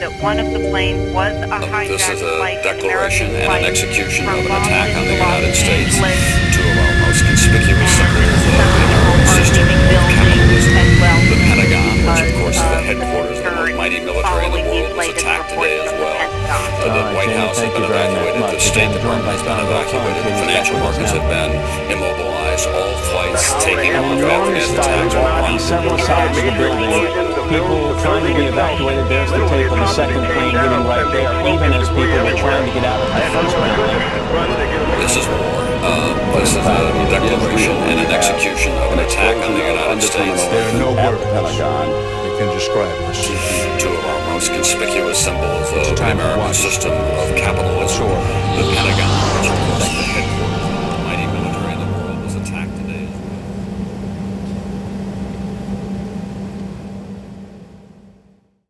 that one of the planes was a hijacked This is a flight, an declaration American and an execution of an attack on the United States, England. two of our most conspicuous symbols of the American system of capitalism. as well The Pentagon, which of course is the headquarters of the most mighty military in the world, was attacked today as well. Pentagon. Uh, the White Jamie, House has thank been you very evacuated, the Again, State joined Department by has been evacuated, Bolton. financial markets have been immobilized, all flights taking An off after enormous the fire attacks were on on. several sides of the building. People trying to get evacuated. There's the tape of the second plane hitting right there, even as people were trying to get out of the first plane. This is war. Uh, this is a declaration and an execution of an attack on the United States. There are no At words Pentagon. that can describe this. Two of our most conspicuous symbols of the time to American system of capitalism, the Pentagon.